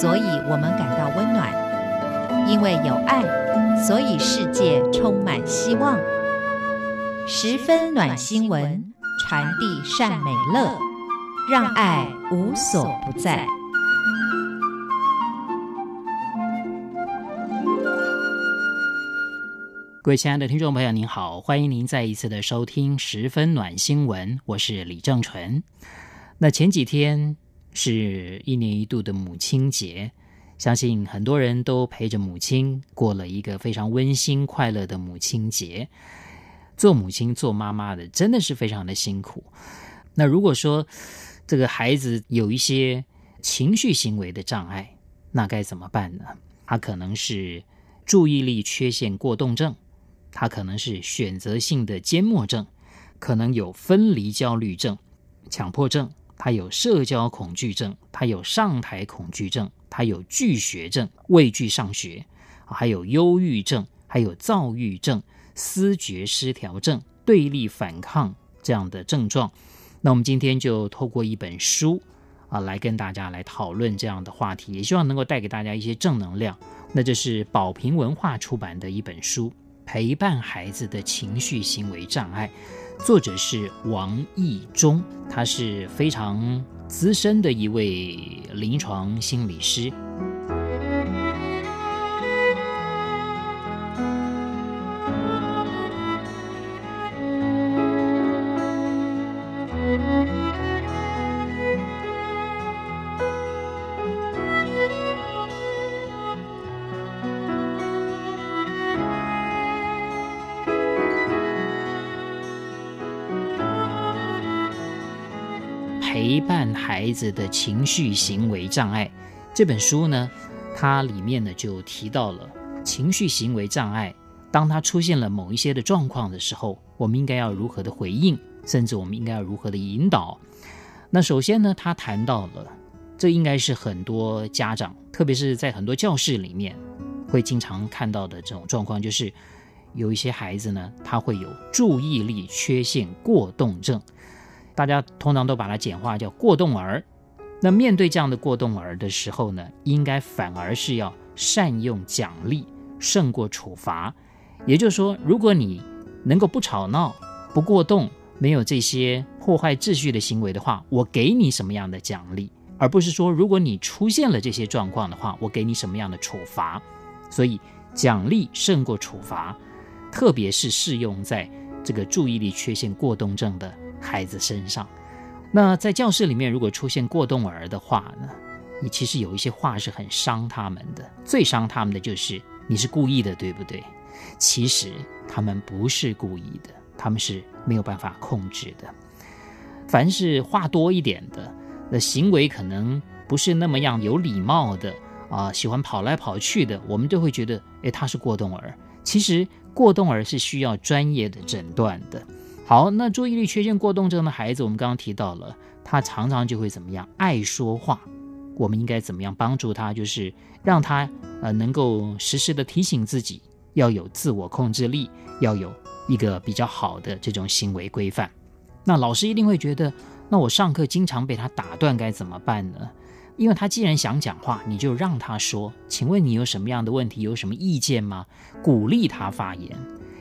所以我们感到温暖；因为有爱，所以世界充满希望。十分暖新闻，传递善美乐，让爱无所不在。各位亲爱的听众朋友，您好，欢迎您再一次的收听《十分暖新闻》，我是李正纯。那前几天，是一年一度的母亲节，相信很多人都陪着母亲过了一个非常温馨快乐的母亲节。做母亲、做妈妈的真的是非常的辛苦。那如果说这个孩子有一些情绪行为的障碍，那该怎么办呢？他可能是注意力缺陷过动症，他可能是选择性的缄默症，可能有分离焦虑症、强迫症。他有社交恐惧症，他有上台恐惧症，他有拒学症，畏惧上学，还有忧郁症，还有躁郁症、思觉失调症、对立反抗这样的症状。那我们今天就透过一本书啊，来跟大家来讨论这样的话题，也希望能够带给大家一些正能量。那这是宝瓶文化出版的一本书，《陪伴孩子的情绪行为障碍》。作者是王义忠，他是非常资深的一位临床心理师。陪伴孩子的情绪行为障碍这本书呢，它里面呢就提到了情绪行为障碍，当它出现了某一些的状况的时候，我们应该要如何的回应，甚至我们应该要如何的引导。那首先呢，他谈到了，这应该是很多家长，特别是在很多教室里面会经常看到的这种状况，就是有一些孩子呢，他会有注意力缺陷过动症。大家通常都把它简化叫过动儿。那面对这样的过动儿的时候呢，应该反而是要善用奖励胜过处罚。也就是说，如果你能够不吵闹、不过动、没有这些破坏秩序的行为的话，我给你什么样的奖励，而不是说如果你出现了这些状况的话，我给你什么样的处罚。所以，奖励胜过处罚，特别是适用在这个注意力缺陷过动症的孩子身上，那在教室里面，如果出现过动儿的话呢，你其实有一些话是很伤他们的。最伤他们的就是你是故意的，对不对？其实他们不是故意的，他们是没有办法控制的。凡是话多一点的，那行为可能不是那么样有礼貌的啊，喜欢跑来跑去的，我们就会觉得，诶，他是过动儿。其实过动儿是需要专业的诊断的。好，那注意力缺陷过动症的孩子，我们刚刚提到了，他常常就会怎么样？爱说话。我们应该怎么样帮助他？就是让他呃能够时时的提醒自己，要有自我控制力，要有一个比较好的这种行为规范。那老师一定会觉得，那我上课经常被他打断，该怎么办呢？因为他既然想讲话，你就让他说。请问你有什么样的问题？有什么意见吗？鼓励他发言。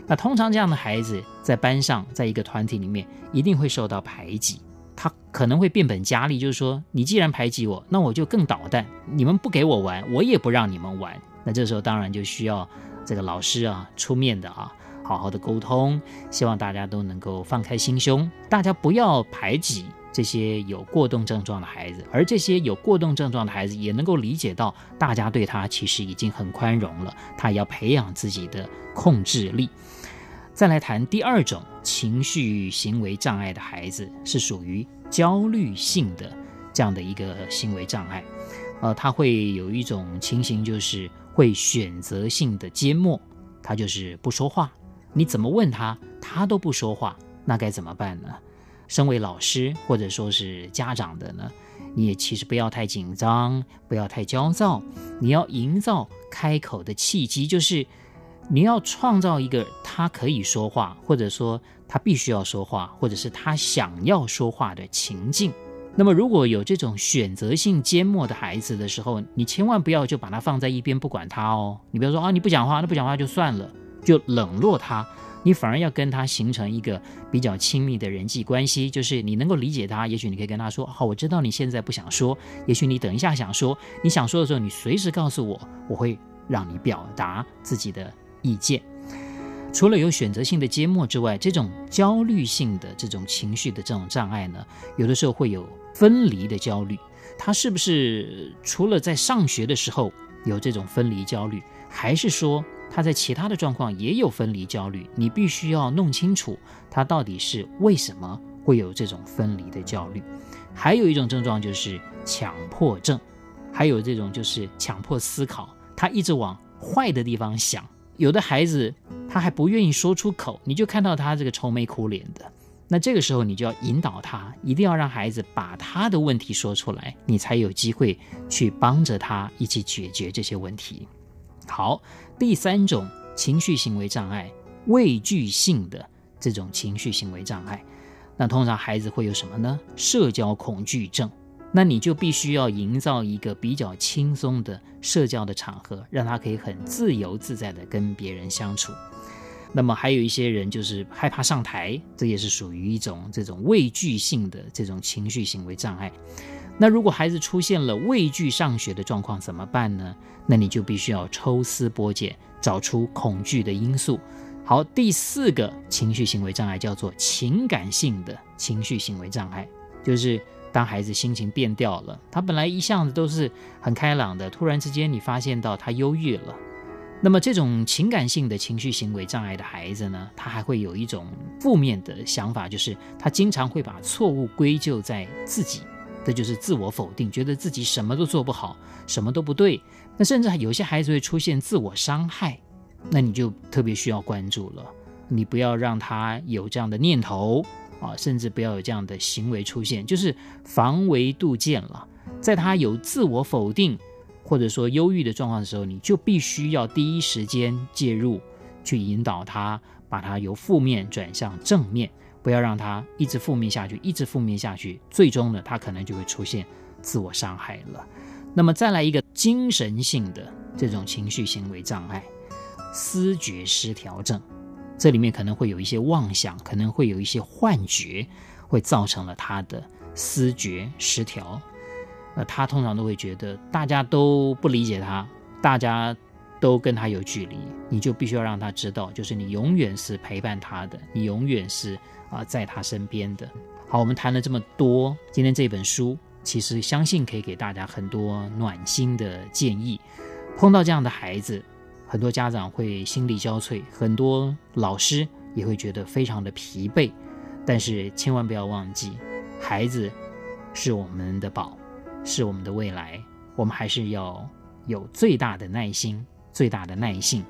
那通常这样的孩子在班上，在一个团体里面，一定会受到排挤。他可能会变本加厉，就是说，你既然排挤我，那我就更捣蛋。你们不给我玩，我也不让你们玩。那这时候当然就需要这个老师啊出面的啊，好好的沟通，希望大家都能够放开心胸，大家不要排挤这些有过动症状的孩子，而这些有过动症状的孩子也能够理解到，大家对他其实已经很宽容了，他也要培养自己的控制力。再来谈第二种情绪行为障碍的孩子，是属于焦虑性的这样的一个行为障碍。呃，他会有一种情形，就是会选择性的缄默，他就是不说话。你怎么问他，他都不说话，那该怎么办呢？身为老师或者说是家长的呢，你也其实不要太紧张，不要太焦躁，你要营造开口的契机，就是。你要创造一个他可以说话，或者说他必须要说话，或者是他想要说话的情境，那么如果有这种选择性缄默的孩子的时候，你千万不要就把他放在一边不管他哦。你比如说啊，你不讲话，那不讲话就算了，就冷落他。你反而要跟他形成一个比较亲密的人际关系，就是你能够理解他。也许你可以跟他说：“好，我知道你现在不想说，也许你等一下想说。你想说的时候，你随时告诉我，我会让你表达自己的意见。”除了有选择性的缄默之外，这种焦虑性的这种情绪的这种障碍呢，有的时候会有分离的焦虑。他是不是除了在上学的时候有这种分离焦虑，还是说他在其他的状况也有分离焦虑？你必须要弄清楚他到底是为什么会有这种分离的焦虑。还有一种症状就是强迫症，还有这种就是强迫思考，他一直往坏的地方想。有的孩子他还不愿意说出口，你就看到他这个愁眉苦脸的。那这个时候你就要引导他，一定要让孩子把他的问题说出来，你才有机会去帮着他一起解决这些问题。好，第三种情绪行为障碍，畏惧性的这种情绪行为障碍，那通常孩子会有什么呢？社交恐惧症。那你就必须要营造一个比较轻松的社交的场合，让他可以很自由自在的跟别人相处。那么还有一些人就是害怕上台，这也是属于一种这种畏惧性的这种情绪行为障碍。那如果孩子出现了畏惧上学的状况怎么办呢？那你就必须要抽丝剥茧，找出恐惧的因素。好，第四个情绪行为障碍叫做情感性的情绪行为障碍，就是。当孩子心情变调了，他本来一向都是很开朗的，突然之间你发现到他忧郁了。那么这种情感性的情绪行为障碍的孩子呢，他还会有一种负面的想法，就是他经常会把错误归咎在自己，这就是自我否定，觉得自己什么都做不好，什么都不对。那甚至有些孩子会出现自我伤害，那你就特别需要关注了，你不要让他有这样的念头。啊，甚至不要有这样的行为出现，就是防微杜渐了。在他有自我否定或者说忧郁的状况的时候，你就必须要第一时间介入，去引导他，把他由负面转向正面，不要让他一直负面下去，一直负面下去，最终呢，他可能就会出现自我伤害了。那么再来一个精神性的这种情绪行为障碍，思觉失调症。这里面可能会有一些妄想，可能会有一些幻觉，会造成了他的思觉失调。那，他通常都会觉得大家都不理解他，大家都跟他有距离。你就必须要让他知道，就是你永远是陪伴他的，你永远是啊、在他身边的。好，我们谈了这么多，今天这本书其实相信可以给大家很多暖心的建议。碰到这样的孩子。很多家长会心力交瘁，很多老师也会觉得非常的疲惫，但是千万不要忘记，孩子是我们的宝，是我们的未来，我们还是要有最大的耐心、最大的耐性，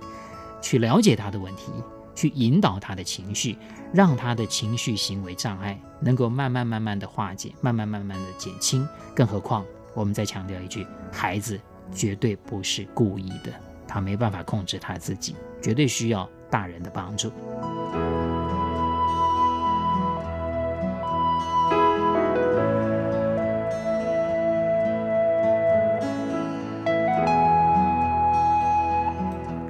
去了解他的问题，去引导他的情绪，让他的情绪行为障碍能够慢慢慢慢的化解，慢慢慢慢的减轻。更何况，我们再强调一句，孩子绝对不是故意的。他没办法控制他自己，绝对需要大人的帮助。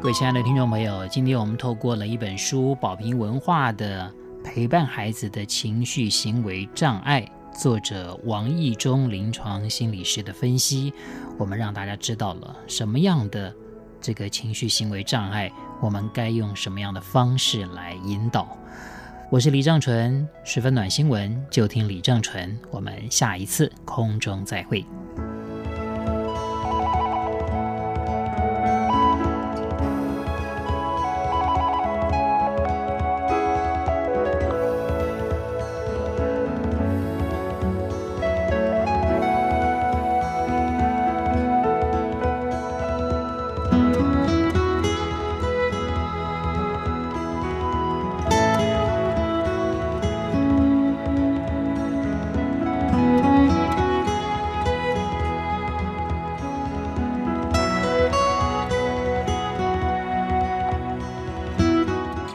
各位亲爱的听众朋友，今天我们透过了一本书，宝瓶文化的《陪伴孩子的情绪行为障碍》，作者王义中临床心理师的分析，我们让大家知道了什么样的。这个情绪行为障碍，我们该用什么样的方式来引导？我是李正淳，十分暖新闻就听李正淳，我们下一次空中再会。